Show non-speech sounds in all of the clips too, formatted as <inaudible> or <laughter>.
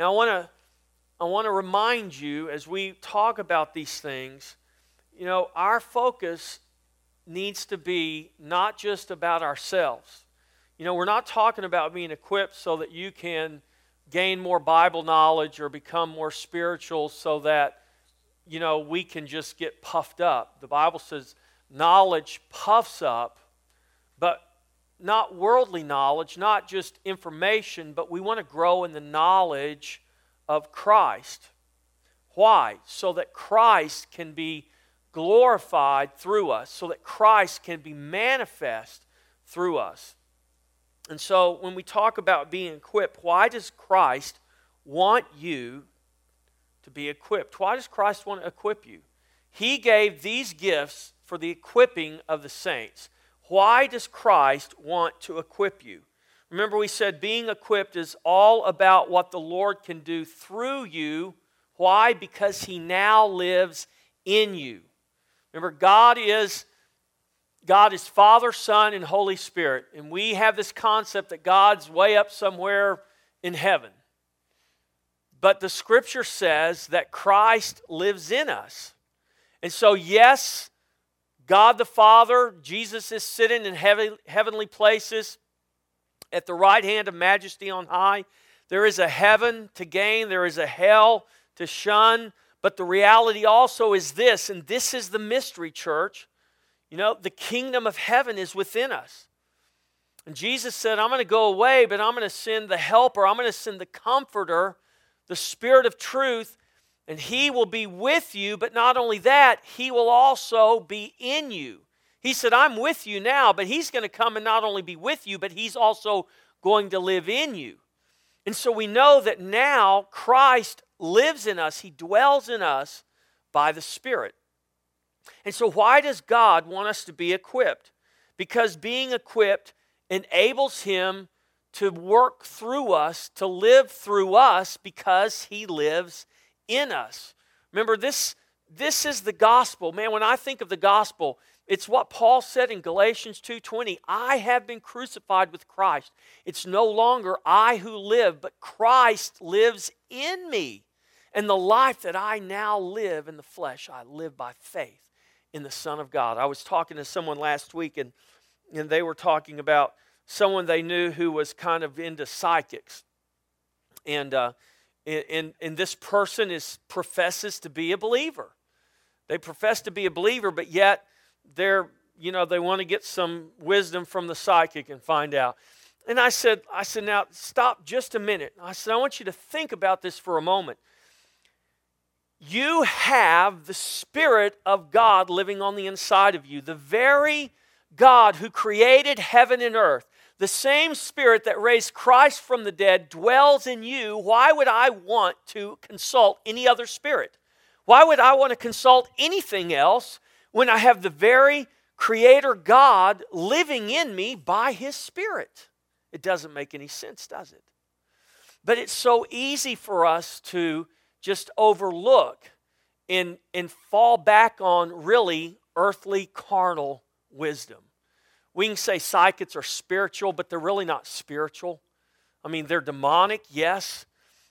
And I want to I want to remind you as we talk about these things, you know, our focus needs to be not just about ourselves. You know, we're not talking about being equipped so that you can gain more Bible knowledge or become more spiritual so that, you know, we can just get puffed up. The Bible says knowledge puffs up, but not worldly knowledge, not just information, but we want to grow in the knowledge of Christ. Why? So that Christ can be glorified through us, so that Christ can be manifest through us. And so when we talk about being equipped, why does Christ want you to be equipped? Why does Christ want to equip you? He gave these gifts for the equipping of the saints. Why does Christ want to equip you? Remember, we said being equipped is all about what the Lord can do through you. Why? Because He now lives in you. Remember, God is. God is Father, Son, and Holy Spirit. And we have this concept that God's way up somewhere in heaven. But the scripture says that Christ lives in us. And so, yes, God the Father, Jesus is sitting in heavenly places at the right hand of majesty on high. There is a heaven to gain, there is a hell to shun. But the reality also is this, and this is the mystery, church. You know, the kingdom of heaven is within us. And Jesus said, I'm going to go away, but I'm going to send the helper, I'm going to send the comforter, the spirit of truth, and he will be with you. But not only that, he will also be in you. He said, I'm with you now, but He's going to come and not only be with you, but He's also going to live in you. And so we know that now Christ lives in us, He dwells in us by the Spirit. And so, why does God want us to be equipped? Because being equipped enables Him to work through us, to live through us, because He lives in us. Remember, this, this is the gospel. Man, when I think of the gospel, it's what Paul said in Galatians 2:20, I have been crucified with Christ. It's no longer I who live, but Christ lives in me. And the life that I now live in the flesh, I live by faith in the Son of God. I was talking to someone last week and, and they were talking about someone they knew who was kind of into psychics. And uh, and, and this person is professes to be a believer. They profess to be a believer, but yet they're, you know, they want to get some wisdom from the psychic and find out. And I said, I said, now stop just a minute. I said, I want you to think about this for a moment. You have the Spirit of God living on the inside of you, the very God who created heaven and earth. The same Spirit that raised Christ from the dead dwells in you. Why would I want to consult any other spirit? Why would I want to consult anything else when I have the very Creator God living in me by His Spirit. It doesn't make any sense, does it? But it's so easy for us to just overlook and, and fall back on really earthly, carnal wisdom. We can say psychics are spiritual, but they're really not spiritual. I mean, they're demonic, yes,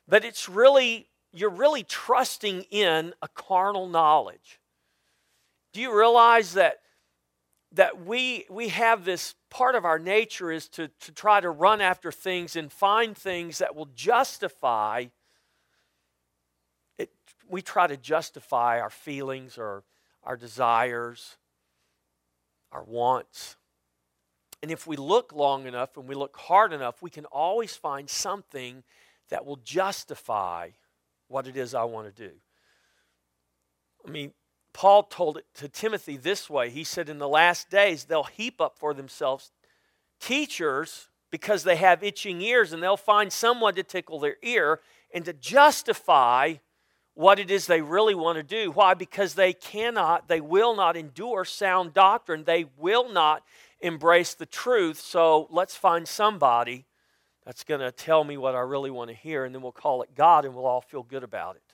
but it's really, you're really trusting in a carnal knowledge. Do you realize that, that we, we have this part of our nature is to, to try to run after things and find things that will justify it? We try to justify our feelings or our desires, our wants. And if we look long enough and we look hard enough, we can always find something that will justify what it is I want to do. I mean, Paul told it to Timothy this way. He said, In the last days, they'll heap up for themselves teachers because they have itching ears, and they'll find someone to tickle their ear and to justify what it is they really want to do. Why? Because they cannot, they will not endure sound doctrine. They will not embrace the truth. So let's find somebody that's going to tell me what I really want to hear, and then we'll call it God and we'll all feel good about it.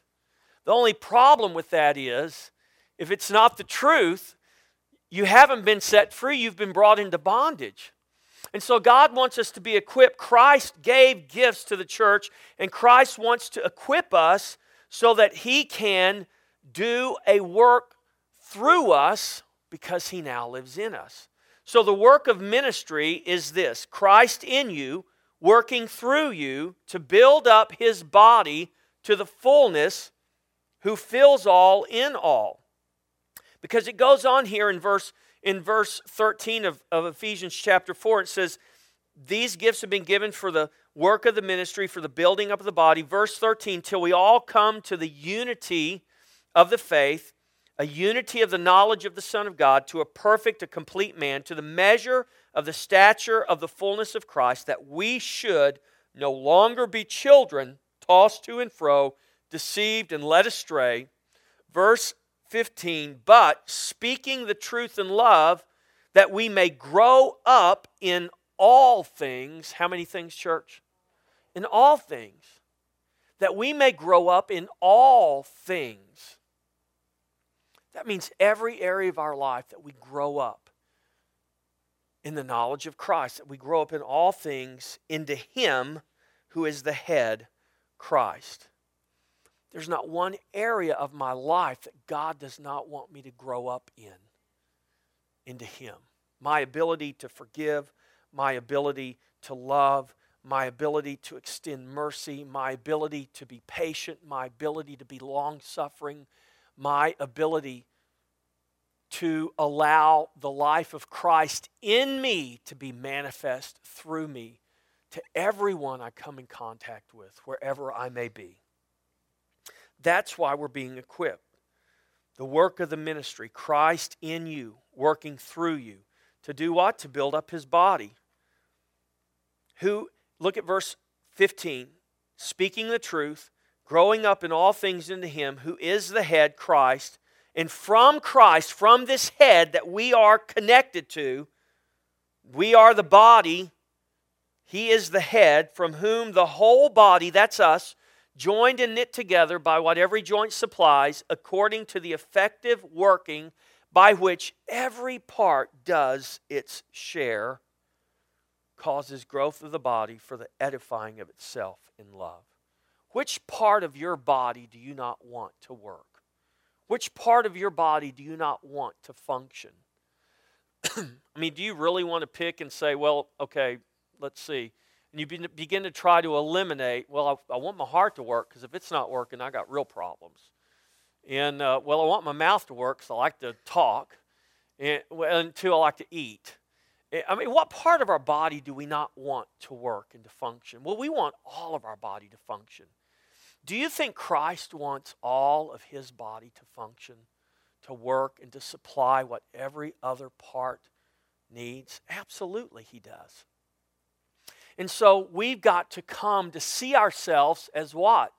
The only problem with that is if it's not the truth, you haven't been set free, you've been brought into bondage. And so God wants us to be equipped. Christ gave gifts to the church, and Christ wants to equip us so that He can do a work through us because He now lives in us. So the work of ministry is this Christ in you, working through you to build up His body to the fullness who fills all in all. Because it goes on here in verse in verse 13 of, of Ephesians chapter 4, it says, These gifts have been given for the work of the ministry, for the building up of the body. Verse 13, till we all come to the unity of the faith, a unity of the knowledge of the Son of God, to a perfect, a complete man, to the measure of the stature of the fullness of Christ, that we should no longer be children, tossed to and fro, deceived and led astray. Verse 15, but speaking the truth in love, that we may grow up in all things. How many things, church? In all things. That we may grow up in all things. That means every area of our life that we grow up in the knowledge of Christ, that we grow up in all things into Him who is the head, Christ. There's not one area of my life that God does not want me to grow up in, into Him. My ability to forgive, my ability to love, my ability to extend mercy, my ability to be patient, my ability to be long suffering, my ability to allow the life of Christ in me to be manifest through me to everyone I come in contact with, wherever I may be. That's why we're being equipped. The work of the ministry, Christ in you, working through you. To do what? To build up his body. Who, look at verse 15, speaking the truth, growing up in all things into him who is the head, Christ, and from Christ, from this head that we are connected to, we are the body, he is the head, from whom the whole body, that's us, joined and knit together by what every joint supplies, according to the effective working by which every part does its share, causes growth of the body for the edifying of itself in love. Which part of your body do you not want to work? Which part of your body do you not want to function? <clears throat> I mean, do you really want to pick and say, well, okay, let's see and you begin to try to eliminate, well, I, I want my heart to work because if it's not working, I got real problems. And, uh, well, I want my mouth to work because I like to talk, and, two, I like to eat. Eh, I mean, what part of our body do we not want to work and to function? Well, we want all of our body to function. Do you think Christ wants all of his body to function, to work, and to supply what every other part needs? Absolutely, he does. And so we've got to come to see ourselves as what?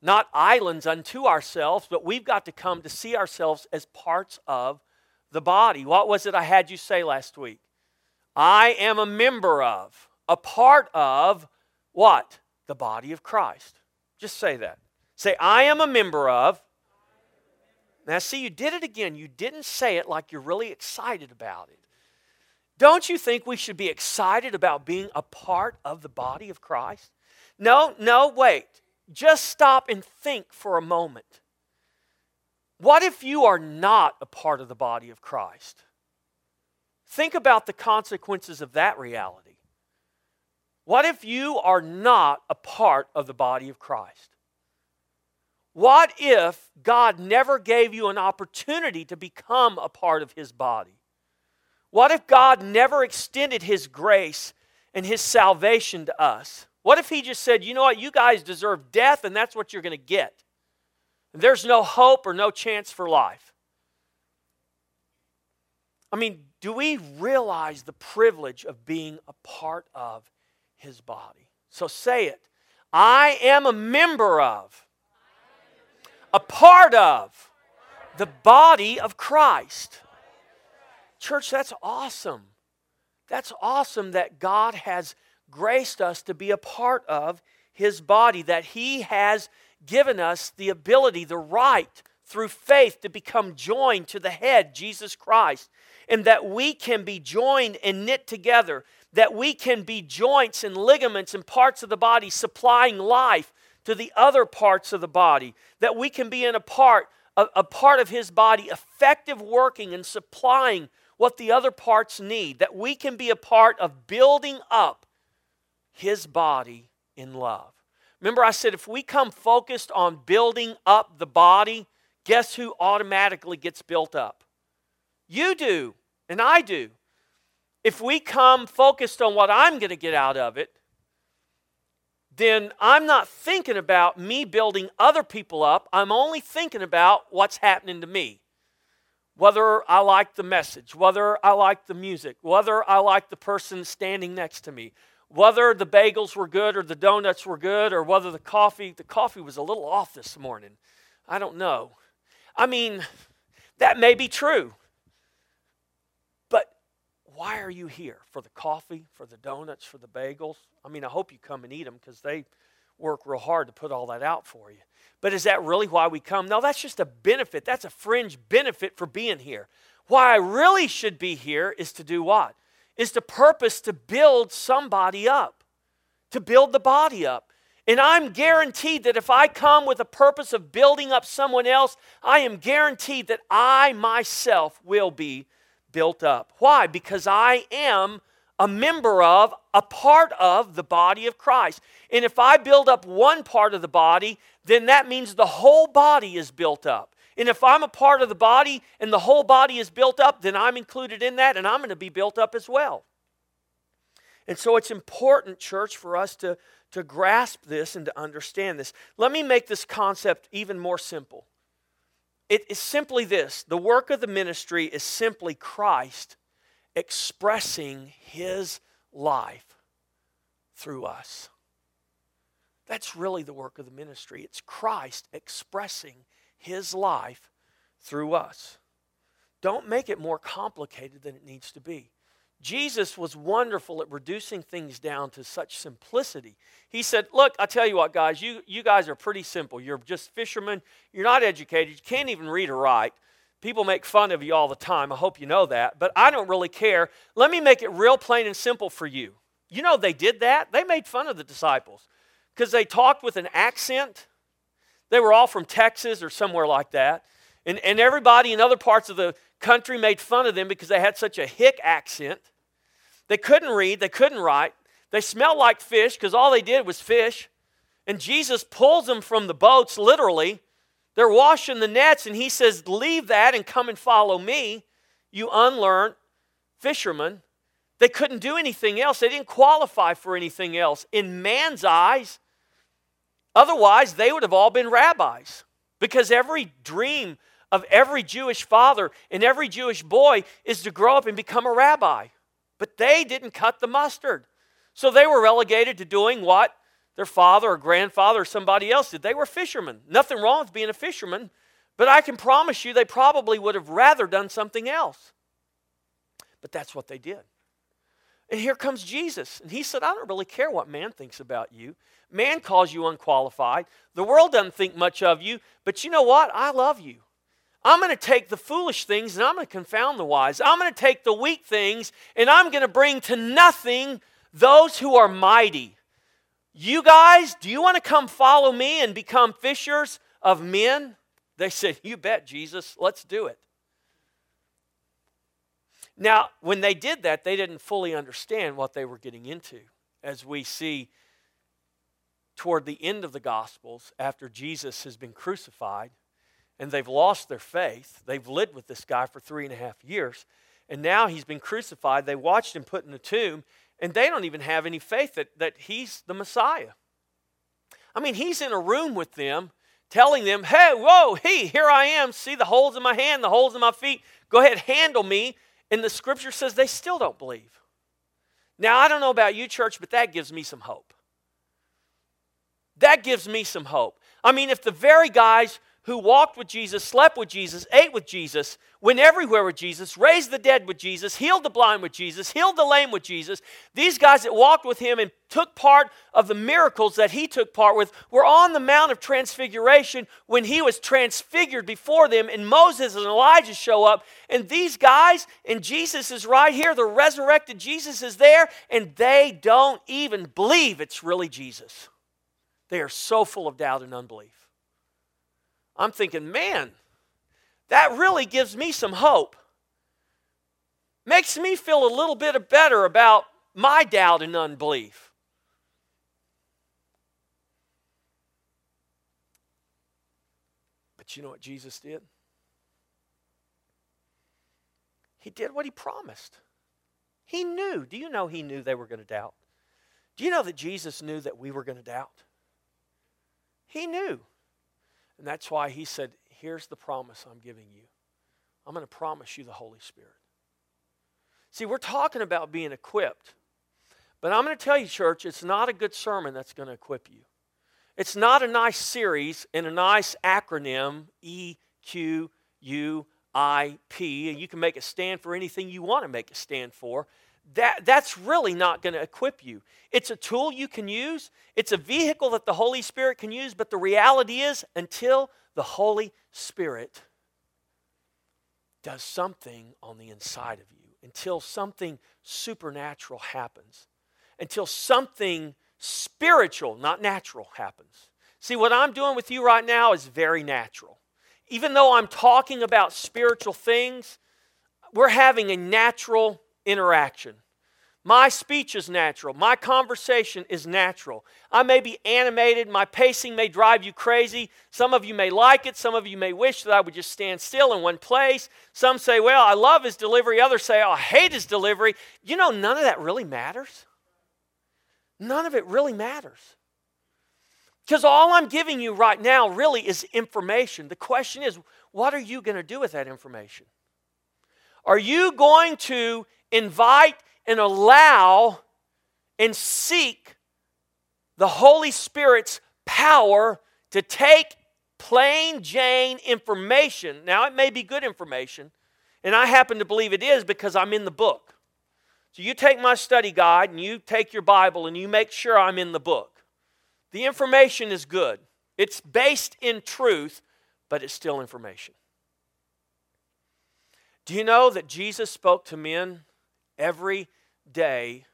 Not islands unto ourselves, but we've got to come to see ourselves as parts of the body. What was it I had you say last week? I am a member of, a part of what? The body of Christ. Just say that. Say, I am a member of. Now, see, you did it again. You didn't say it like you're really excited about it. Don't you think we should be excited about being a part of the body of Christ? No, no, wait. Just stop and think for a moment. What if you are not a part of the body of Christ? Think about the consequences of that reality. What if you are not a part of the body of Christ? What if God never gave you an opportunity to become a part of His body? What if God never extended His grace and His salvation to us? What if He just said, you know what, you guys deserve death and that's what you're going to get? There's no hope or no chance for life. I mean, do we realize the privilege of being a part of His body? So say it. I am a member of, a part of the body of Christ. Church, that's awesome. That's awesome that God has graced us to be a part of His body, that He has given us the ability, the right, through faith to become joined to the head, Jesus Christ, and that we can be joined and knit together. that we can be joints and ligaments and parts of the body supplying life to the other parts of the body, that we can be in a part, a, a part of his body, effective working and supplying what the other parts need, that we can be a part of building up his body in love. Remember, I said if we come focused on building up the body, guess who automatically gets built up? You do, and I do. If we come focused on what I'm going to get out of it, then I'm not thinking about me building other people up. I'm only thinking about what's happening to me. Whether I like the message, whether I like the music, whether I like the person standing next to me, whether the bagels were good or the donuts were good or whether the coffee the coffee was a little off this morning. I don't know. I mean, that may be true. Why are you here? For the coffee, for the donuts, for the bagels? I mean, I hope you come and eat them because they work real hard to put all that out for you. But is that really why we come? No, that's just a benefit. That's a fringe benefit for being here. Why I really should be here is to do what? Is to purpose to build somebody up, to build the body up. And I'm guaranteed that if I come with a purpose of building up someone else, I am guaranteed that I myself will be built up. Why? Because I am a member of, a part of the body of Christ. And if I build up one part of the body, then that means the whole body is built up. And if I'm a part of the body and the whole body is built up, then I'm included in that and I'm going to be built up as well. And so it's important, church, for us to, to grasp this and to understand this. Let me make this concept even more simple. It is simply this the work of the ministry is simply Christ expressing his life through us. That's really the work of the ministry. It's Christ expressing his life through us. Don't make it more complicated than it needs to be. Jesus was wonderful at reducing things down to such simplicity. He said, Look, I tell you what, guys, you, you guys are pretty simple. You're just fishermen. You're not educated. You can't even read or write. People make fun of you all the time. I hope you know that, but I don't really care. Let me make it real plain and simple for you. You know, they did that. They made fun of the disciples because they talked with an accent. They were all from Texas or somewhere like that. And, and everybody in other parts of the country made fun of them because they had such a hick accent. They couldn't read, they couldn't write. They smelled like fish because all they did was fish. And Jesus pulls them from the boats, literally, they're washing the nets, and he says, Leave that and come and follow me, you unlearned fishermen. They couldn't do anything else, they didn't qualify for anything else. In man's eyes, otherwise, they would have all been rabbis because every dream of every Jewish father and every Jewish boy is to grow up and become a rabbi. But they didn't cut the mustard. So they were relegated to doing what? their father or grandfather or somebody else did. They were fishermen. Nothing wrong with being a fisherman, but I can promise you they probably would have rather done something else. But that's what they did. And here comes Jesus. And he said, I don't really care what man thinks about you. Man calls you unqualified. The world doesn't think much of you. But you know what? I love you. I'm going to take the foolish things and I'm going to confound the wise. I'm going to take the weak things and I'm going to bring to nothing those who are mighty. You guys, do you want to come follow me and become fishers of men? They said, You bet, Jesus, let's do it. Now, when they did that, they didn't fully understand what they were getting into. As we see toward the end of the Gospels, after Jesus has been crucified and they've lost their faith, they've lived with this guy for three and a half years, and now he's been crucified. They watched him put in the tomb, and they don't even have any faith that, that he's the Messiah. I mean, he's in a room with them telling them, hey, whoa, hey, here I am. See the holes in my hand, the holes in my feet. Go ahead, handle me. And the scripture says they still don't believe. Now, I don't know about you, church, but that gives me some hope. That gives me some hope. I mean, if the very guys who walked with Jesus, slept with Jesus, ate with Jesus, went everywhere with Jesus, raised the dead with Jesus, healed the blind with Jesus, healed the lame with Jesus. These guys that walked with him and took part of the miracles that he took part with were on the Mount of Transfiguration when he was transfigured before them, and Moses and Elijah show up. And these guys, and Jesus is right here, the resurrected Jesus is there, and they don't even believe it's really Jesus. They are so full of doubt and unbelief. I'm thinking, man, that really gives me some hope. Makes me feel a little bit better about my doubt and unbelief. But you know what Jesus did? He did what he promised. He knew. Do you know he knew they were going to doubt? Do you know that Jesus knew that we were going to doubt? He knew. And that's why he said, Here's the promise I'm giving you I'm going to promise you the Holy Spirit. See, we're talking about being equipped. But I'm going to tell you, church, it's not a good sermon that's going to equip you. It's not a nice series and a nice acronym, E Q U I P, and you can make it stand for anything you want to make it stand for that, that's really not going to equip you. It's a tool you can use, it's a vehicle that the Holy Spirit can use, but the reality is, until the Holy Spirit does something on the inside of you, until something supernatural happens, until something spiritual, not natural, happens. See, what I'm doing with you right now is very natural. Even though I'm talking about spiritual things, we're having a natural interaction. My speech is natural. My conversation is natural. I may be animated. My pacing may drive you crazy. Some of you may like it. Some of you may wish that I would just stand still in one place. Some say, well, I love his delivery. Others say, oh, I hate his delivery. You know, none of that really matters. None of it really matters. Because all I'm giving you right now really is information. The question is, what are you going to do with that information? Are you going to invite and allow and seek the Holy Spirit's power to take plain Jane information. Now, it may be good information, and I happen to believe it is because I'm in the book. So you take my study guide and you take your Bible and you make sure I'm in the book. The information is good, it's based in truth, but it's still information. Do you know that Jesus spoke to men every day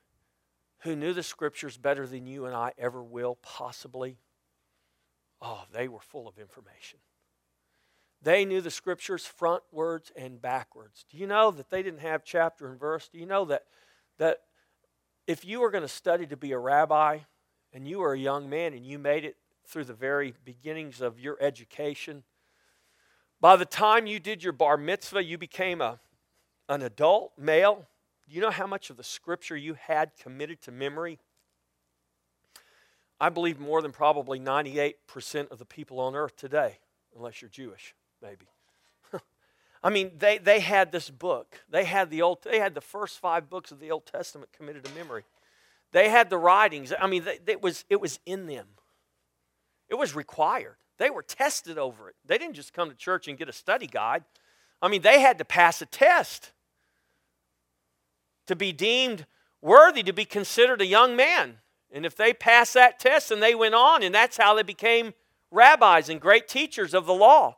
who knew the scriptures better than you and I ever will possibly? Oh, they were full of information. They knew the scriptures frontwards and backwards. Do you know that they didn't have chapter and verse? Do you know that, that if you were going to study to be a rabbi and you were a young man and you made it through the very beginnings of your education, by the time you did your bar mitzvah, you became a, an adult male. Do you know how much of the scripture you had committed to memory? I believe more than probably 98% of the people on earth today, unless you're Jewish, maybe. <laughs> I mean, they, they had this book. They had the old they had the first five books of the Old Testament committed to memory. They had the writings. I mean, they, it, was, it was in them. It was required. They were tested over it. They didn't just come to church and get a study guide. I mean, they had to pass a test to be deemed worthy to be considered a young man. And if they passed that test and they went on, and that's how they became rabbis and great teachers of the law.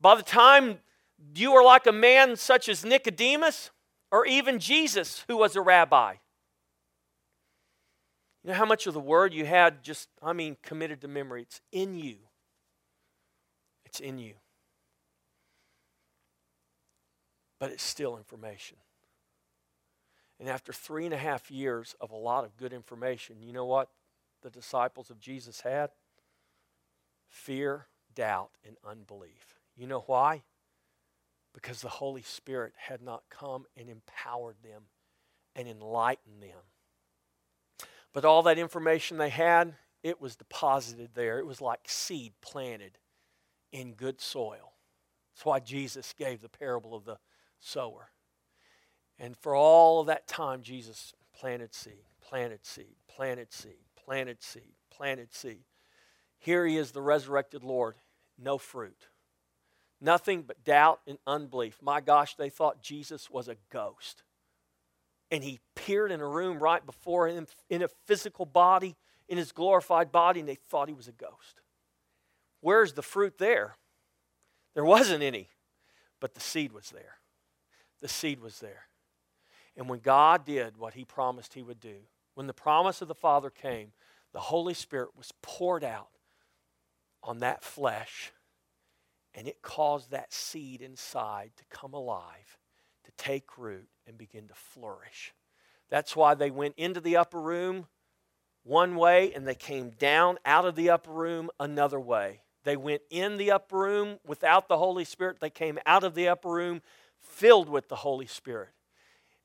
By the time you were like a man such as Nicodemus or even Jesus, who was a rabbi, you know how much of the word you had just, I mean, committed to memory? It's in you. It's in you. But it's still information. And after three and a half years of a lot of good information, you know what the disciples of Jesus had? Fear, doubt, and unbelief. You know why? Because the Holy Spirit had not come and empowered them and enlightened them. But all that information they had, it was deposited there. It was like seed planted in good soil. That's why Jesus gave the parable of the sower. And for all of that time, Jesus planted seed, planted seed, planted seed, planted seed, planted seed. Here he is, the resurrected Lord. no fruit. Nothing but doubt and unbelief. My gosh, they thought Jesus was a ghost. And he appeared in a room right before him in a physical body, in his glorified body, and they thought he was a ghost. Where's the fruit there? There wasn't any, but the seed was there. The seed was there. And when God did what he promised he would do, when the promise of the Father came, the Holy Spirit was poured out on that flesh, and it caused that seed inside to come alive, to take root, and begin to flourish. That's why they went into the upper room one way and they came down out of the upper room another way. They went in the upper room without the Holy Spirit, they came out of the upper room filled with the Holy Spirit.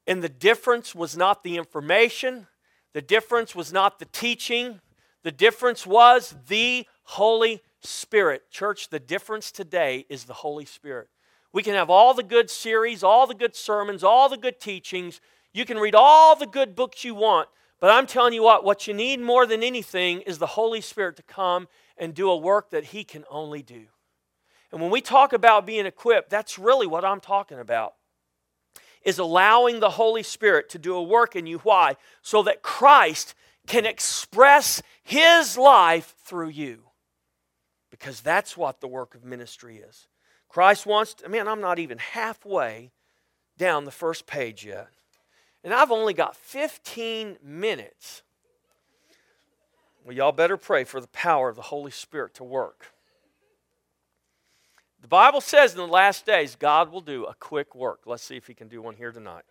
And the difference was not the information, the difference was not the teaching, the difference was the Holy Spirit. Church, the difference today is the Holy Spirit. We can have all the good series, all the good sermons, all the good teachings. You can read all the good books you want. But I'm telling you what, what you need more than anything is the Holy Spirit to come and do a work that He can only do. And when we talk about being equipped, that's really what I'm talking about. Is allowing the Holy Spirit to do a work in you. Why? So that Christ can express His life through you. Because that's what the work of ministry is. Christ wants to, man, I'm not even halfway down the first page yet. And I've only got 15 minutes. Well, y'all better pray for the power of the Holy Spirit to work. The Bible says in the last days, God will do a quick work. Let's see if He can do one here tonight.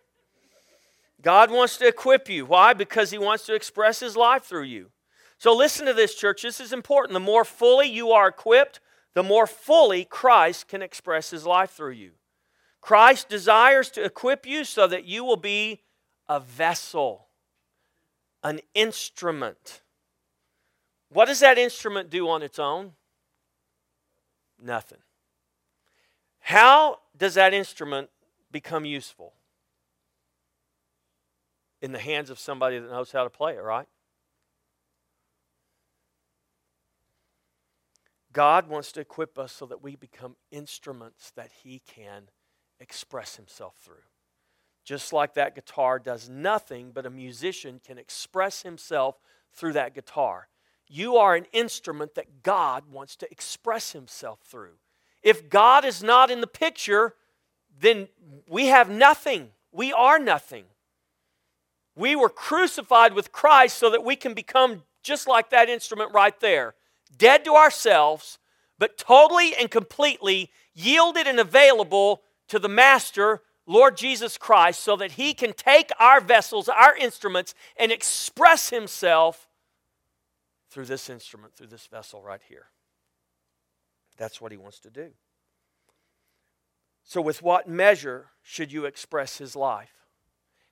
God wants to equip you. Why? Because He wants to express His life through you. So listen to this, church. This is important. The more fully you are equipped, the more fully Christ can express His life through you. Christ desires to equip you so that you will be a vessel, an instrument. What does that instrument do on its own? Nothing. How does that instrument become useful? In the hands of somebody that knows how to play it, right? God wants to equip us so that we become instruments that He can express Himself through. Just like that guitar does nothing, but a musician can express himself through that guitar. You are an instrument that God wants to express Himself through. If God is not in the picture, then we have nothing. We are nothing. We were crucified with Christ so that we can become just like that instrument right there dead to ourselves, but totally and completely yielded and available to the Master, Lord Jesus Christ, so that He can take our vessels, our instruments, and express Himself through this instrument, through this vessel right here. That's what he wants to do. So, with what measure should you express his life?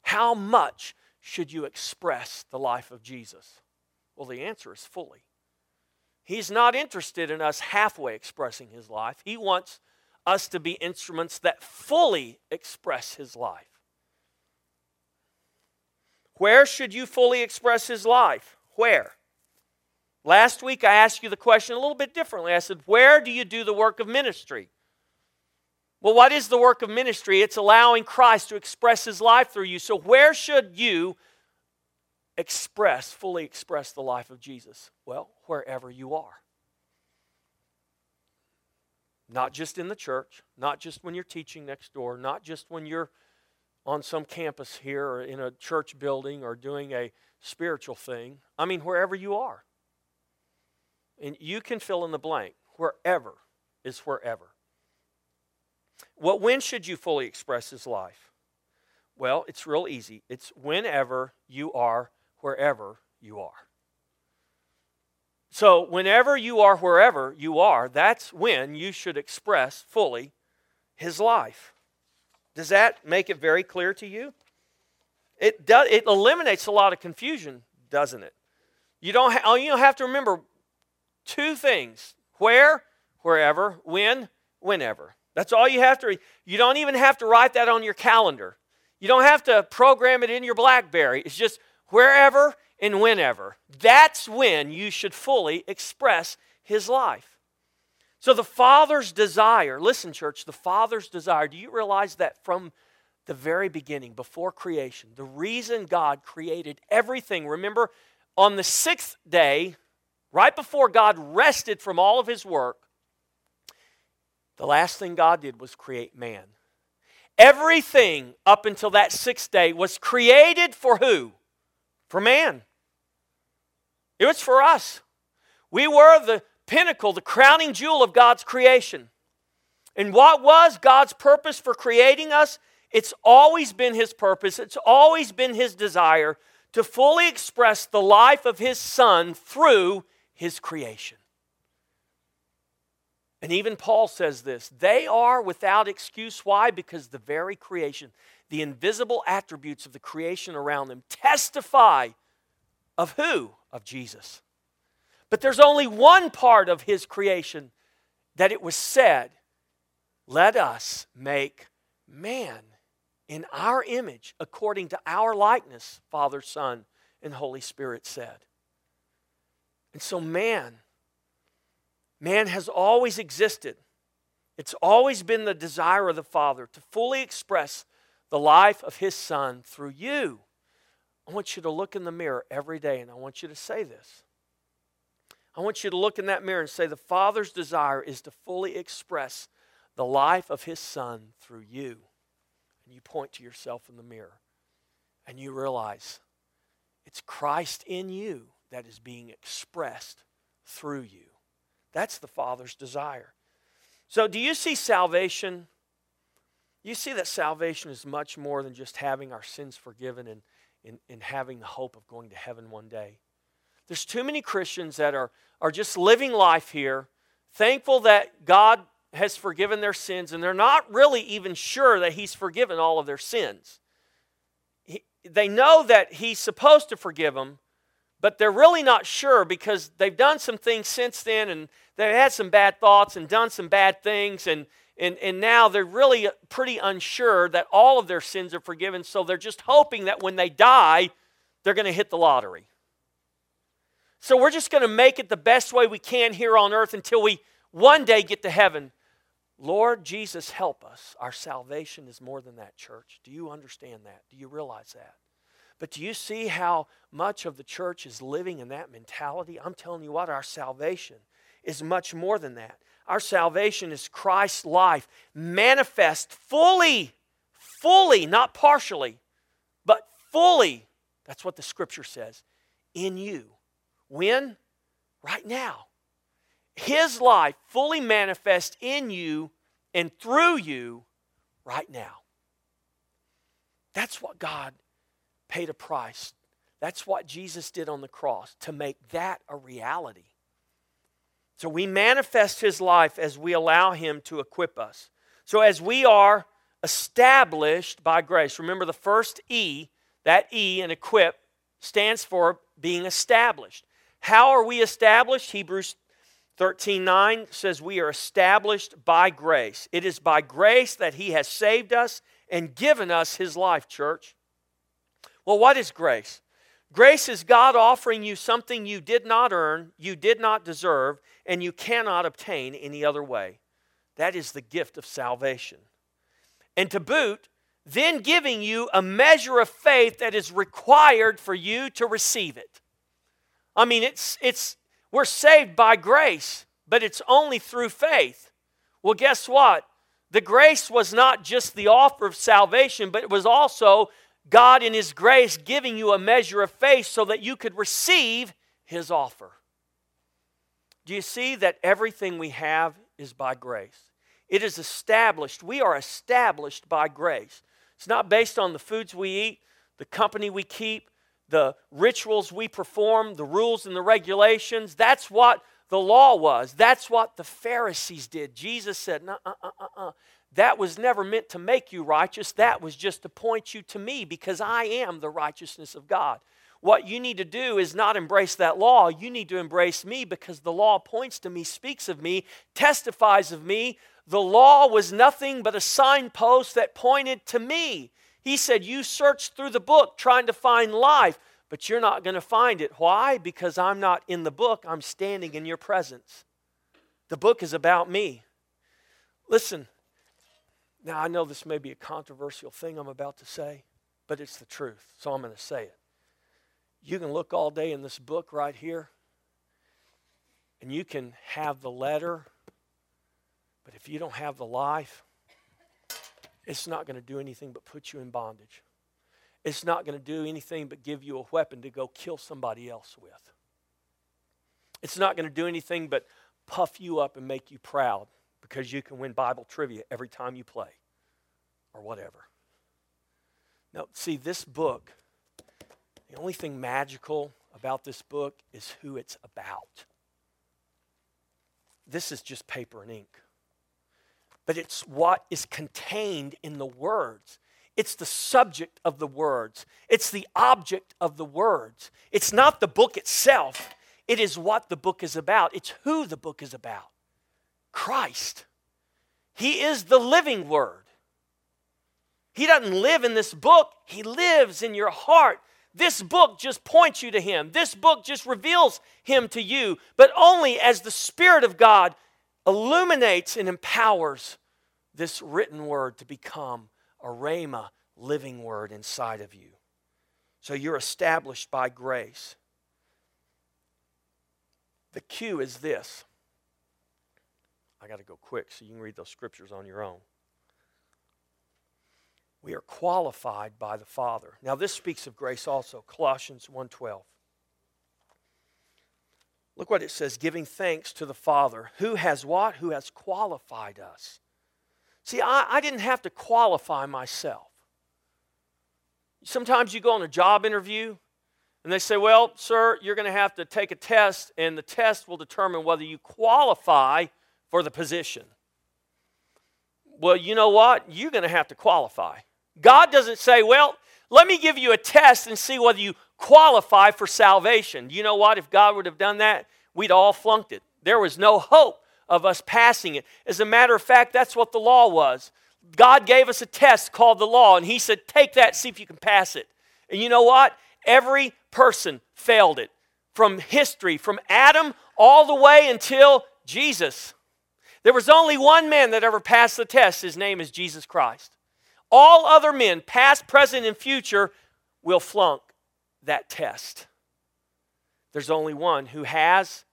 How much should you express the life of Jesus? Well, the answer is fully. He's not interested in us halfway expressing his life. He wants us to be instruments that fully express his life. Where should you fully express his life? Where? Last week, I asked you the question a little bit differently. I said, Where do you do the work of ministry? Well, what is the work of ministry? It's allowing Christ to express his life through you. So, where should you express, fully express the life of Jesus? Well, wherever you are. Not just in the church, not just when you're teaching next door, not just when you're on some campus here or in a church building or doing a spiritual thing. I mean, wherever you are. And you can fill in the blank. Wherever is wherever. Well, when should you fully express his life? Well, it's real easy. It's whenever you are wherever you are. So, whenever you are wherever you are, that's when you should express fully his life. Does that make it very clear to you? It does it eliminates a lot of confusion, doesn't it? You don't ha- you don't have to remember two things where, wherever, when, whenever. That's all you have to read. You don't even have to write that on your calendar. You don't have to program it in your Blackberry. It's just wherever and whenever. That's when you should fully express His life. So, the Father's desire, listen, church, the Father's desire, do you realize that from the very beginning, before creation, the reason God created everything, remember, on the sixth day, right before God rested from all of his work, the last thing God did was create man. Everything up until that sixth day was created for who? For man. It was for us. We were the pinnacle, the crowning jewel of God's creation. And what was God's purpose for creating us? It's always been His purpose, it's always been His desire to fully express the life of His Son through His creation. And even Paul says this they are without excuse. Why? Because the very creation, the invisible attributes of the creation around them testify of who? Of Jesus. But there's only one part of his creation that it was said, let us make man in our image according to our likeness, Father, Son, and Holy Spirit said. And so, man, man has always existed. It's always been the desire of the Father to fully express the life of His Son through you. I want you to look in the mirror every day and I want you to say this I want you to look in that mirror and say, The Father's desire is to fully express the life of His Son through you. And you point to yourself in the mirror and you realize it's Christ in you that is being expressed through you. That's the Father's desire. So, do you see salvation? You see that salvation is much more than just having our sins forgiven and, and, and having the hope of going to heaven one day. There's too many Christians that are, are just living life here, thankful that God has forgiven their sins, and they're not really even sure that He's forgiven all of their sins. He, they know that He's supposed to forgive them, but they're really not sure because they've done some things since then and they've had some bad thoughts and done some bad things, and, and, and now they're really pretty unsure that all of their sins are forgiven, so they're just hoping that when they die, they're going to hit the lottery. So we're just going to make it the best way we can here on earth until we one day get to heaven. Lord Jesus, help us. Our salvation is more than that, church. Do you understand that? Do you realize that? But do you see how much of the church is living in that mentality? I'm telling you what, our salvation is much more than that. Our salvation is Christ's life manifest fully, fully, not partially, but fully. That's what the scripture says in you when? Right now. His life fully manifest in you and through you right now. That's what God paid a price. That's what Jesus did on the cross to make that a reality. So we manifest his life as we allow him to equip us. So as we are established by grace, remember the first E, that E in equip stands for being established. How are we established? Hebrews 13 9 says, We are established by grace. It is by grace that He has saved us and given us His life, church. Well, what is grace? Grace is God offering you something you did not earn, you did not deserve, and you cannot obtain any other way. That is the gift of salvation. And to boot, then giving you a measure of faith that is required for you to receive it. I mean, it's, it's, we're saved by grace, but it's only through faith. Well, guess what? The grace was not just the offer of salvation, but it was also God in His grace giving you a measure of faith so that you could receive His offer. Do you see that everything we have is by grace? It is established. We are established by grace. It's not based on the foods we eat, the company we keep, the rituals we perform, the rules and the regulations. That's what the law was. That's what the Pharisees did. Jesus said, uh, uh, uh, uh. That was never meant to make you righteous. That was just to point you to me because I am the righteousness of God. What you need to do is not embrace that law. You need to embrace me because the law points to me, speaks of me, testifies of me. The law was nothing but a signpost that pointed to me. He said, You search through the book trying to find life, but you're not going to find it. Why? Because I'm not in the book, I'm standing in your presence. The book is about me. Listen, now I know this may be a controversial thing I'm about to say, but it's the truth, so I'm going to say it. You can look all day in this book right here, and you can have the letter, but if you don't have the life, it's not going to do anything but put you in bondage. It's not going to do anything but give you a weapon to go kill somebody else with. It's not going to do anything but puff you up and make you proud because you can win Bible trivia every time you play or whatever. Now, see, this book, the only thing magical about this book is who it's about. This is just paper and ink. But it's what is contained in the words. It's the subject of the words. It's the object of the words. It's not the book itself. It is what the book is about. It's who the book is about Christ. He is the living word. He doesn't live in this book, He lives in your heart. This book just points you to Him. This book just reveals Him to you, but only as the Spirit of God illuminates and empowers this written word to become a rhema, living word inside of you. So you're established by grace. The cue is this. I got to go quick so you can read those scriptures on your own. We are qualified by the Father. Now this speaks of grace also, Colossians 1:12. Look what it says, giving thanks to the Father, who has what? Who has qualified us. See, I, I didn't have to qualify myself. Sometimes you go on a job interview and they say, Well, sir, you're going to have to take a test, and the test will determine whether you qualify for the position. Well, you know what? You're going to have to qualify. God doesn't say, Well, let me give you a test and see whether you qualify for salvation. You know what? If God would have done that, we'd all flunked it. There was no hope of us passing it. As a matter of fact, that's what the law was. God gave us a test called the law, and He said, Take that, see if you can pass it. And you know what? Every person failed it from history, from Adam all the way until Jesus. There was only one man that ever passed the test. His name is Jesus Christ. All other men, past, present, and future, will flunk that test. There's only one who has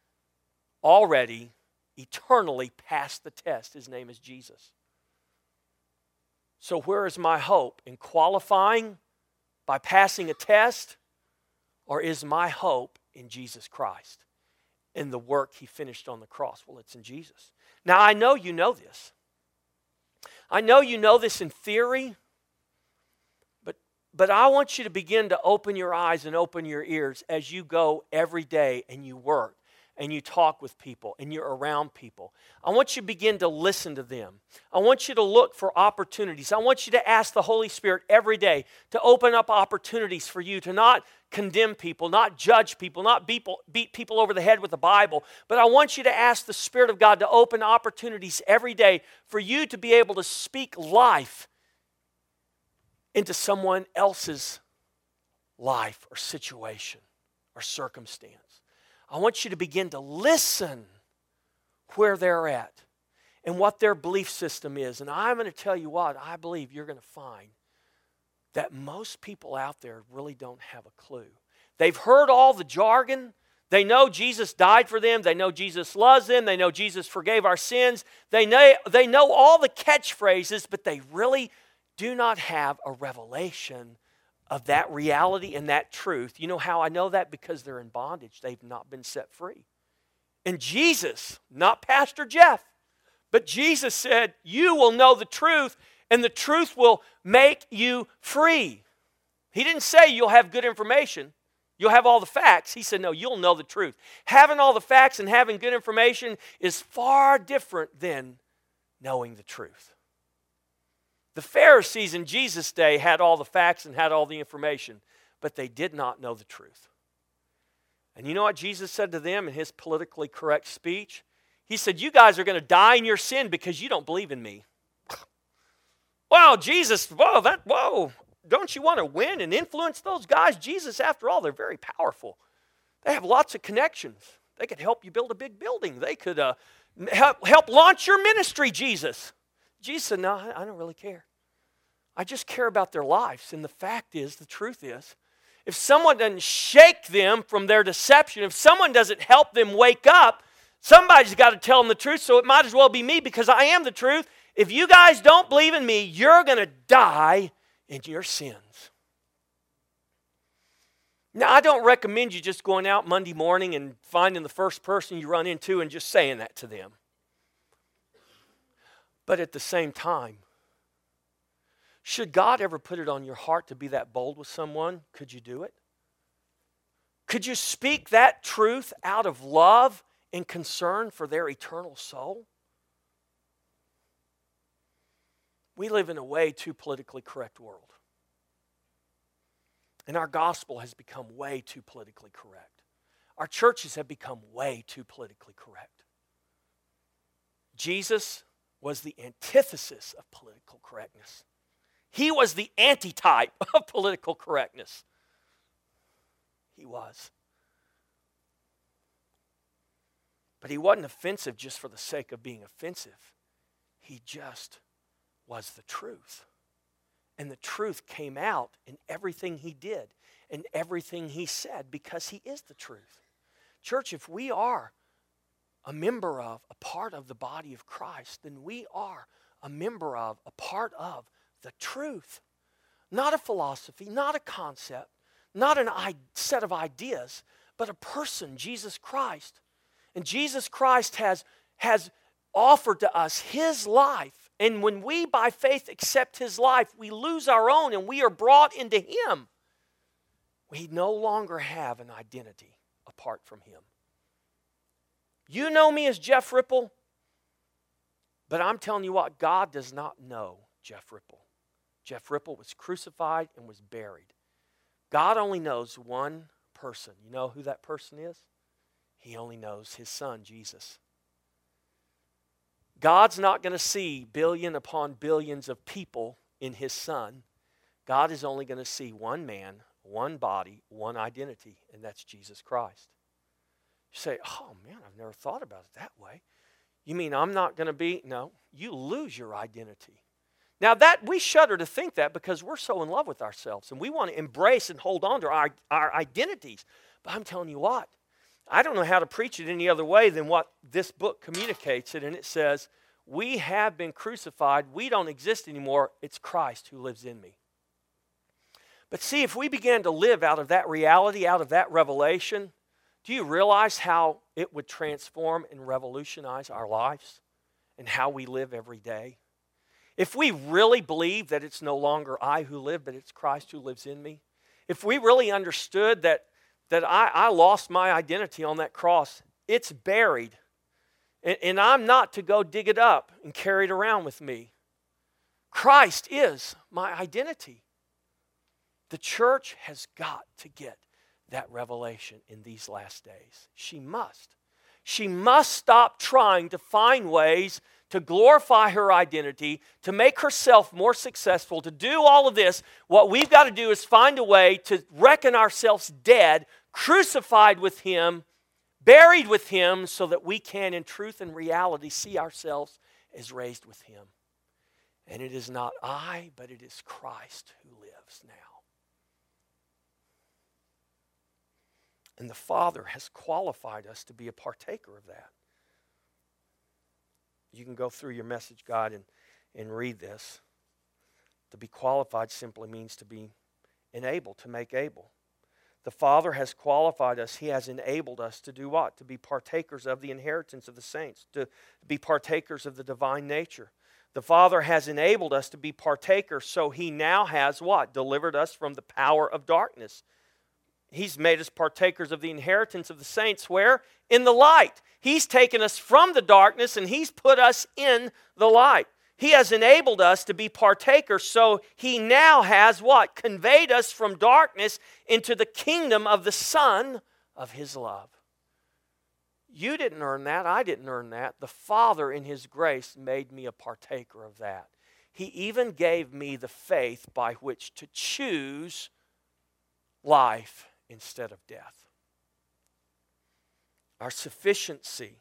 already eternally passed the test. His name is Jesus. So, where is my hope? In qualifying by passing a test? Or is my hope in Jesus Christ, in the work he finished on the cross? Well, it's in Jesus. Now, I know you know this. I know you know this in theory, but, but I want you to begin to open your eyes and open your ears as you go every day and you work and you talk with people and you're around people. I want you to begin to listen to them. I want you to look for opportunities. I want you to ask the Holy Spirit every day to open up opportunities for you to not condemn people, not judge people, not beat people, beat people over the head with the Bible, but I want you to ask the Spirit of God to open opportunities every day for you to be able to speak life into someone else's life or situation or circumstance. I want you to begin to listen where they're at and what their belief system is. And I'm going to tell you what, I believe you're going to find that most people out there really don't have a clue. They've heard all the jargon. They know Jesus died for them. They know Jesus loves them. They know Jesus forgave our sins. They know, they know all the catchphrases, but they really do not have a revelation of that reality and that truth. You know how I know that? Because they're in bondage, they've not been set free. And Jesus, not Pastor Jeff, but Jesus said, You will know the truth, and the truth will make you free. He didn't say you'll have good information. You'll have all the facts. He said, No, you'll know the truth. Having all the facts and having good information is far different than knowing the truth. The Pharisees in Jesus' day had all the facts and had all the information, but they did not know the truth. And you know what Jesus said to them in his politically correct speech? He said, You guys are going to die in your sin because you don't believe in me. Wow, Jesus, whoa, that, whoa. Don't you want to win and influence those guys? Jesus, after all, they're very powerful. They have lots of connections. They could help you build a big building. They could uh, Help, help launch your ministry, Jesus. Jesus said, No, I don't really care. I just care about their lives. And the fact is, the truth is, if someone doesn't shake them from their deception, if someone doesn't help them wake up, somebody's got to tell them the truth. So it might as well be me because I am the truth. If you guys don't believe in me, you're going to die in your sins. Now, I don't recommend you just going out Monday morning and finding the first person you run into and just saying that to them. But at the same time, should God ever put it on your heart to be that bold with someone, could you do it? Could you speak that truth out of love and concern for their eternal soul? We live in a way too politically correct world. And our gospel has become way too politically correct. Our churches have become way too politically correct. Jesus was the antithesis of political correctness. He was the antitype of political correctness. He was. But he wasn't offensive just for the sake of being offensive. He just was the truth. And the truth came out in everything he did and everything he said because he is the truth. Church, if we are a member of, a part of the body of Christ, then we are a member of, a part of the truth. Not a philosophy, not a concept, not a set of ideas, but a person, Jesus Christ. And Jesus Christ has, has offered to us his life. And when we, by faith, accept his life, we lose our own and we are brought into him. We no longer have an identity apart from him. You know me as Jeff Ripple, but I'm telling you what, God does not know Jeff Ripple. Jeff Ripple was crucified and was buried. God only knows one person. You know who that person is? He only knows his son, Jesus. God's not going to see billion upon billions of people in his son. God is only going to see one man, one body, one identity, and that's Jesus Christ. You say, oh man, I've never thought about it that way. You mean I'm not going to be? No, you lose your identity. Now that we shudder to think that because we're so in love with ourselves and we want to embrace and hold on to our, our identities. But I'm telling you what, I don't know how to preach it any other way than what this book communicates it, and it says, We have been crucified. We don't exist anymore. It's Christ who lives in me. But see, if we began to live out of that reality, out of that revelation, do you realize how it would transform and revolutionize our lives and how we live every day? If we really believe that it's no longer I who live, but it's Christ who lives in me, if we really understood that that I, I lost my identity on that cross. It's buried. And, and I'm not to go dig it up and carry it around with me. Christ is my identity. The church has got to get that revelation in these last days. She must. She must stop trying to find ways to glorify her identity, to make herself more successful, to do all of this, what we've got to do is find a way to reckon ourselves dead, crucified with Him, buried with Him, so that we can, in truth and reality, see ourselves as raised with Him. And it is not I, but it is Christ who lives now. And the Father has qualified us to be a partaker of that. You can go through your message guide and, and read this. To be qualified simply means to be enabled, to make able. The Father has qualified us. He has enabled us to do what? To be partakers of the inheritance of the saints, to be partakers of the divine nature. The Father has enabled us to be partakers, so He now has what? Delivered us from the power of darkness He's made us partakers of the inheritance of the saints. Where? In the light. He's taken us from the darkness and He's put us in the light. He has enabled us to be partakers, so He now has what? Conveyed us from darkness into the kingdom of the Son of His love. You didn't earn that. I didn't earn that. The Father, in His grace, made me a partaker of that. He even gave me the faith by which to choose life instead of death. Our sufficiency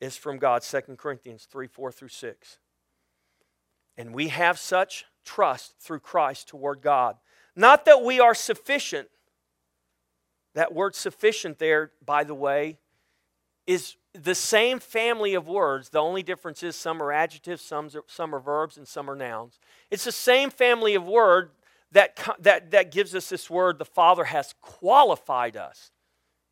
is from God, 2 Corinthians 3 4 through 6. And we have such trust through Christ toward God. Not that we are sufficient. That word sufficient there, by the way, is the same family of words. The only difference is some are adjectives, some, some are verbs, and some are nouns. It's the same family of word that, that, that gives us this word the Father has qualified us.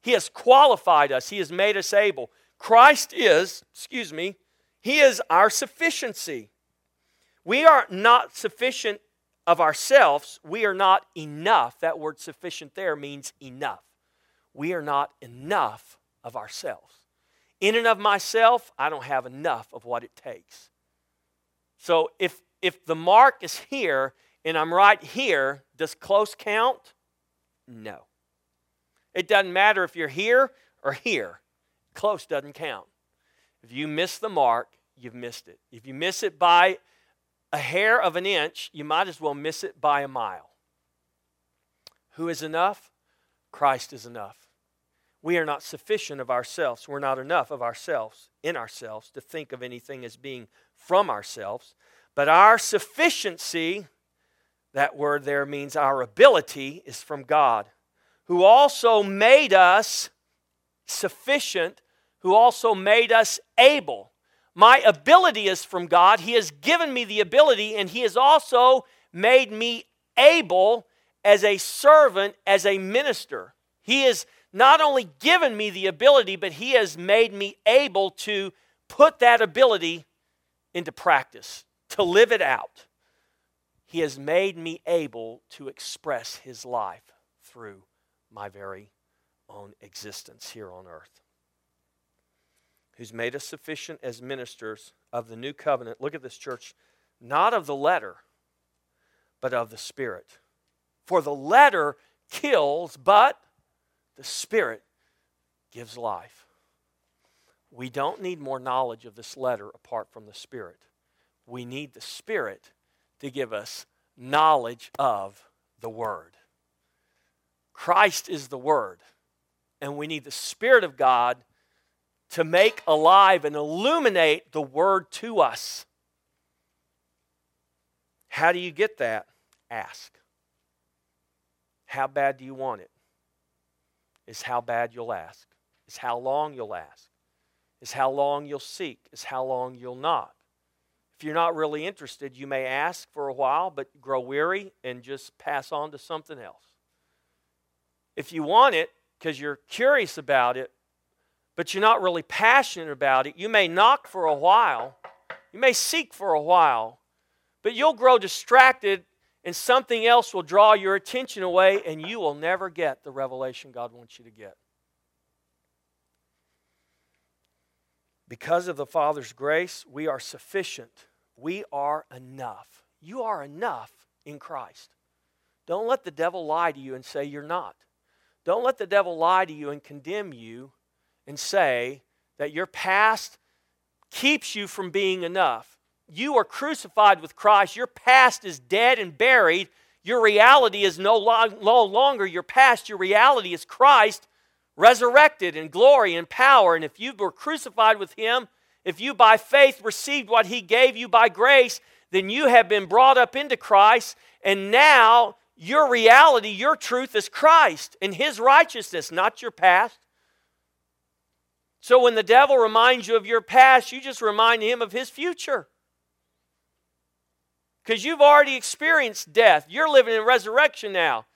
He has qualified us, He has made us able. Christ is, excuse me, He is our sufficiency. We are not sufficient of ourselves. We are not enough. That word sufficient there means enough. We are not enough of ourselves. In and of myself, I don't have enough of what it takes. So if, if the mark is here and I'm right here, does close count? No. It doesn't matter if you're here or here. Close doesn't count. If you miss the mark, you've missed it. If you miss it by a hair of an inch, you might as well miss it by a mile. Who is enough? Christ is enough. We are not sufficient of ourselves. We're not enough of ourselves, in ourselves, to think of anything as being from ourselves. But our sufficiency, that word there means our ability, is from God, who also made us sufficient, who also made us able. My ability is from God. He has given me the ability, and He has also made me able as a servant, as a minister. He has not only given me the ability, but He has made me able to put that ability into practice, to live it out. He has made me able to express His life through my very own existence here on earth who's made us sufficient as ministers of the new covenant. Look at this, church. Not of the letter, but of the Spirit. For the letter kills, but the Spirit gives life. We don't need more knowledge of this letter apart from the Spirit. We need the Spirit to give us knowledge of the Word. Christ is the Word, and we need the Spirit of God to make alive and illuminate the Word to us. How do you get that? Ask. How bad do you want it? Is how bad you'll ask. Is how long you'll ask. Is how long you'll seek. Is how long you'll knock. If you're not really interested, you may ask for a while, but grow weary and just pass on to something else. If you want it because you're curious about it, but you're not really passionate about it, you may knock for a while, you may seek for a while, but you'll grow distracted and something else will draw your attention away and you will never get the revelation God wants you to get. Because of the Father's grace, we are sufficient. We are enough. You are enough in Christ. Don't let the devil lie to you and say you're not. Don't let the devil lie to you and condemn you and say that your past keeps you from being enough. You are crucified with Christ. Your past is dead and buried. Your reality is no, no longer your past. Your reality is Christ resurrected in glory and power. And if you were crucified with Him, if you by faith received what He gave you by grace, then you have been brought up into Christ. And now your reality, your truth is Christ and His righteousness, not your past, so when the devil reminds you of your past, you just remind him of his future. Because you've already experienced death. You're living in resurrection now.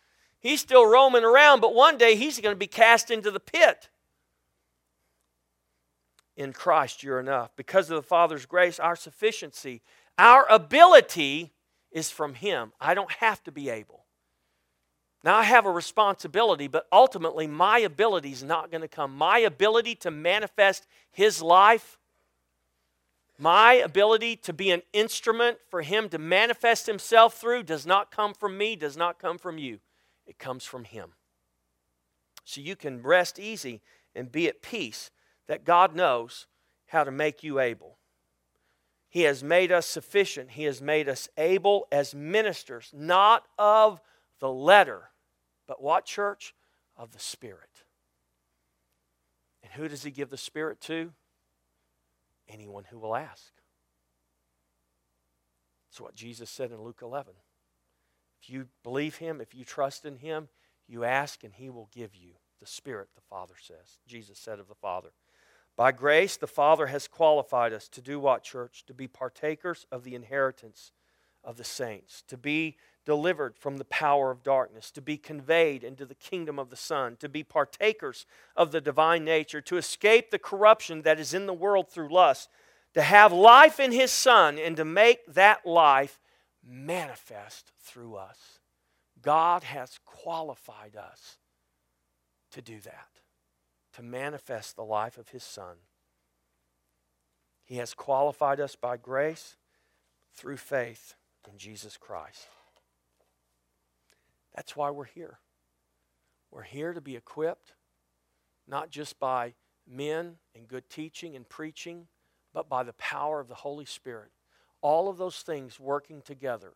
He's still roaming around, but one day he's going to be cast into the pit. In Christ, you're enough. Because of the Father's grace, our sufficiency, our ability is from Him. I don't have to be able. Now, I have a responsibility, but ultimately, my ability is not going to come. My ability to manifest His life, my ability to be an instrument for Him to manifest Himself through, does not come from me, does not come from you. It comes from Him. So you can rest easy and be at peace that God knows how to make you able. He has made us sufficient, He has made us able as ministers, not of the letter but what, church? Of the Spirit. And who does He give the Spirit to? anyone who will ask. That's what Jesus said in Luke 11. If you believe him, if you trust in him, you ask and he will give you the Spirit, the Father says. Jesus said of the Father. By grace, the Father has qualified us to do what, church? To be partakers of the inheritance of the saints, to be delivered from the power of darkness, to be conveyed into the kingdom of the Son, to be partakers of the divine nature, to escape the corruption that is in the world through lust, to have life in His Son, and to make that life manifest through us. God has qualified us to do that, to manifest the life of His Son. He has qualified us by grace through faith in Jesus Christ. That's why we're here. We're here to be equipped, not just by men and good teaching and preaching, but by the power of the Holy Spirit. All of those things working together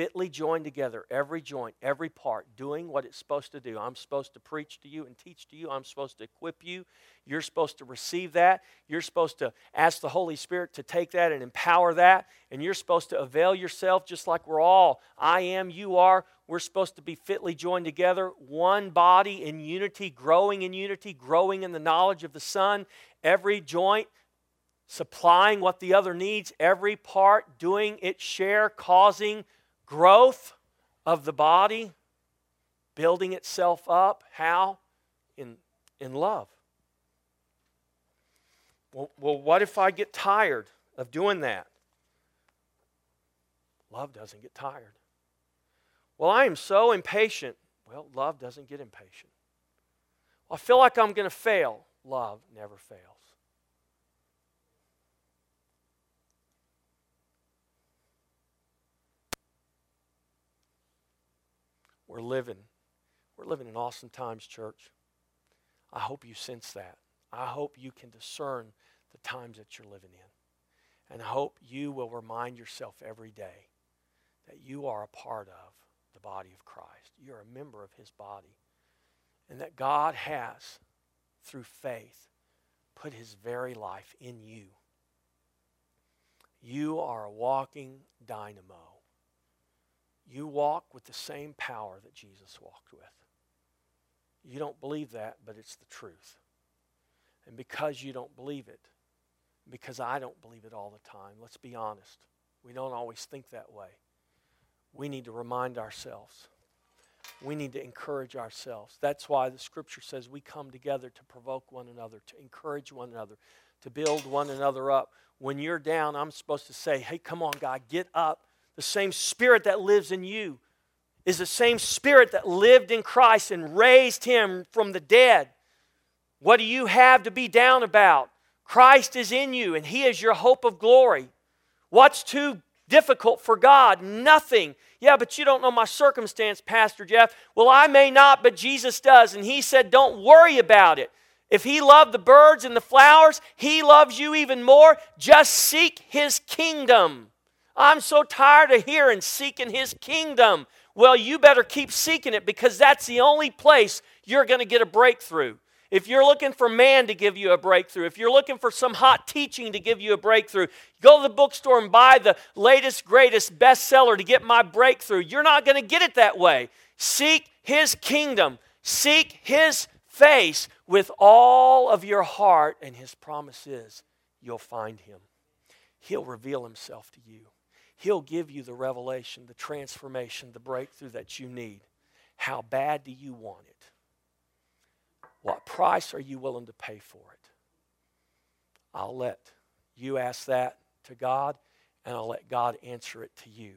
fitly joined together, every joint, every part, doing what it's supposed to do. I'm supposed to preach to you and teach to you. I'm supposed to equip you. You're supposed to receive that. You're supposed to ask the Holy Spirit to take that and empower that. And you're supposed to avail yourself just like we're all. I am, you are. We're supposed to be fitly joined together, one body in unity, growing in unity, growing in the knowledge of the Son. Every joint supplying what the other needs, every part doing its share, causing growth of the body, building itself up. How? In, in love. Well, well, what if I get tired of doing that? Love doesn't get tired. Well, I am so impatient. Well, love doesn't get impatient. I feel like I'm going to fail. Love never fails. We're living. We're living in awesome times, church. I hope you sense that. I hope you can discern the times that you're living in. And I hope you will remind yourself every day that you are a part of the body of Christ. You're a member of his body. And that God has, through faith, put his very life in you. You are a walking dynamo you walk with the same power that Jesus walked with. You don't believe that, but it's the truth. And because you don't believe it, because I don't believe it all the time, let's be honest. We don't always think that way. We need to remind ourselves. We need to encourage ourselves. That's why the scripture says we come together to provoke one another, to encourage one another, to build one another up. When you're down, I'm supposed to say, hey, come on, God, get up the same spirit that lives in you is the same spirit that lived in Christ and raised him from the dead. What do you have to be down about? Christ is in you and he is your hope of glory. What's too difficult for God? Nothing. Yeah, but you don't know my circumstance, Pastor Jeff. Well, I may not, but Jesus does. And he said, Don't worry about it. If he loved the birds and the flowers, he loves you even more. Just seek his kingdom. I'm so tired of hearing seeking his kingdom. Well, you better keep seeking it because that's the only place you're going to get a breakthrough. If you're looking for man to give you a breakthrough, if you're looking for some hot teaching to give you a breakthrough, go to the bookstore and buy the latest, greatest bestseller to get my breakthrough. You're not going to get it that way. Seek his kingdom, seek his face with all of your heart, and his promise is you'll find him. He'll reveal himself to you. He'll give you the revelation, the transformation, the breakthrough that you need. How bad do you want it? What price are you willing to pay for it? I'll let you ask that to God, and I'll let God answer it to you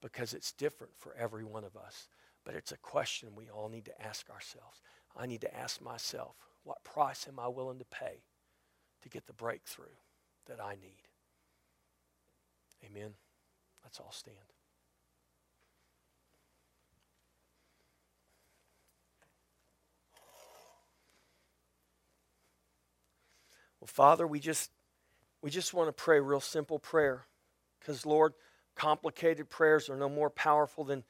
because it's different for every one of us. But it's a question we all need to ask ourselves. I need to ask myself, what price am I willing to pay to get the breakthrough that I need? Amen. Let's all stand. Well, Father, we just we just want to pray real simple prayer. Because, Lord, complicated prayers are no more powerful than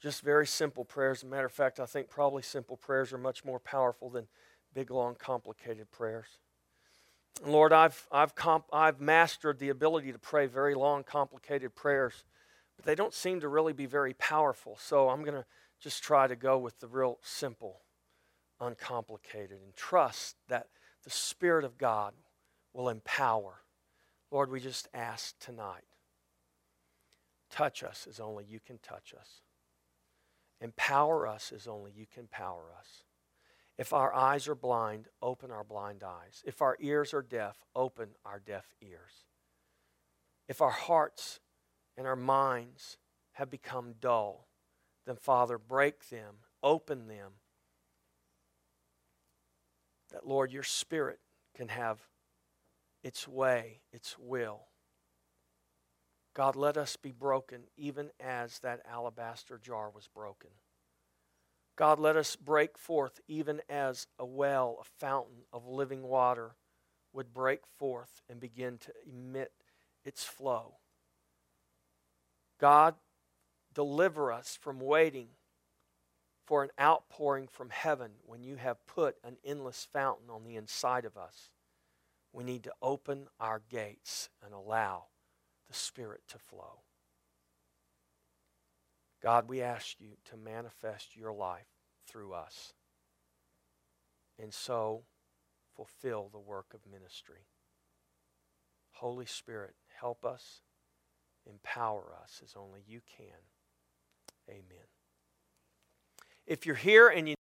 just very simple prayers. As a matter of fact, I think probably simple prayers are much more powerful than big, long, complicated prayers. Lord, I've, I've, comp- I've mastered the ability to pray very long, complicated prayers, but they don't seem to really be very powerful. So I'm going to just try to go with the real simple, uncomplicated, and trust that the Spirit of God will empower. Lord, we just ask tonight touch us as only you can touch us, empower us as only you can power us. If our eyes are blind, open our blind eyes. If our ears are deaf, open our deaf ears. If our hearts and our minds have become dull, then, Father, break them, open them, that, Lord, your Spirit can have its way, its will. God, let us be broken even as that alabaster jar was broken. God, let us break forth even as a well, a fountain of living water would break forth and begin to emit its flow. God, deliver us from waiting for an outpouring from heaven when you have put an endless fountain on the inside of us. We need to open our gates and allow the Spirit to flow. God, we ask you to manifest your life through us and so fulfill the work of ministry. Holy Spirit, help us, empower us as only you can. Amen. If you're here and you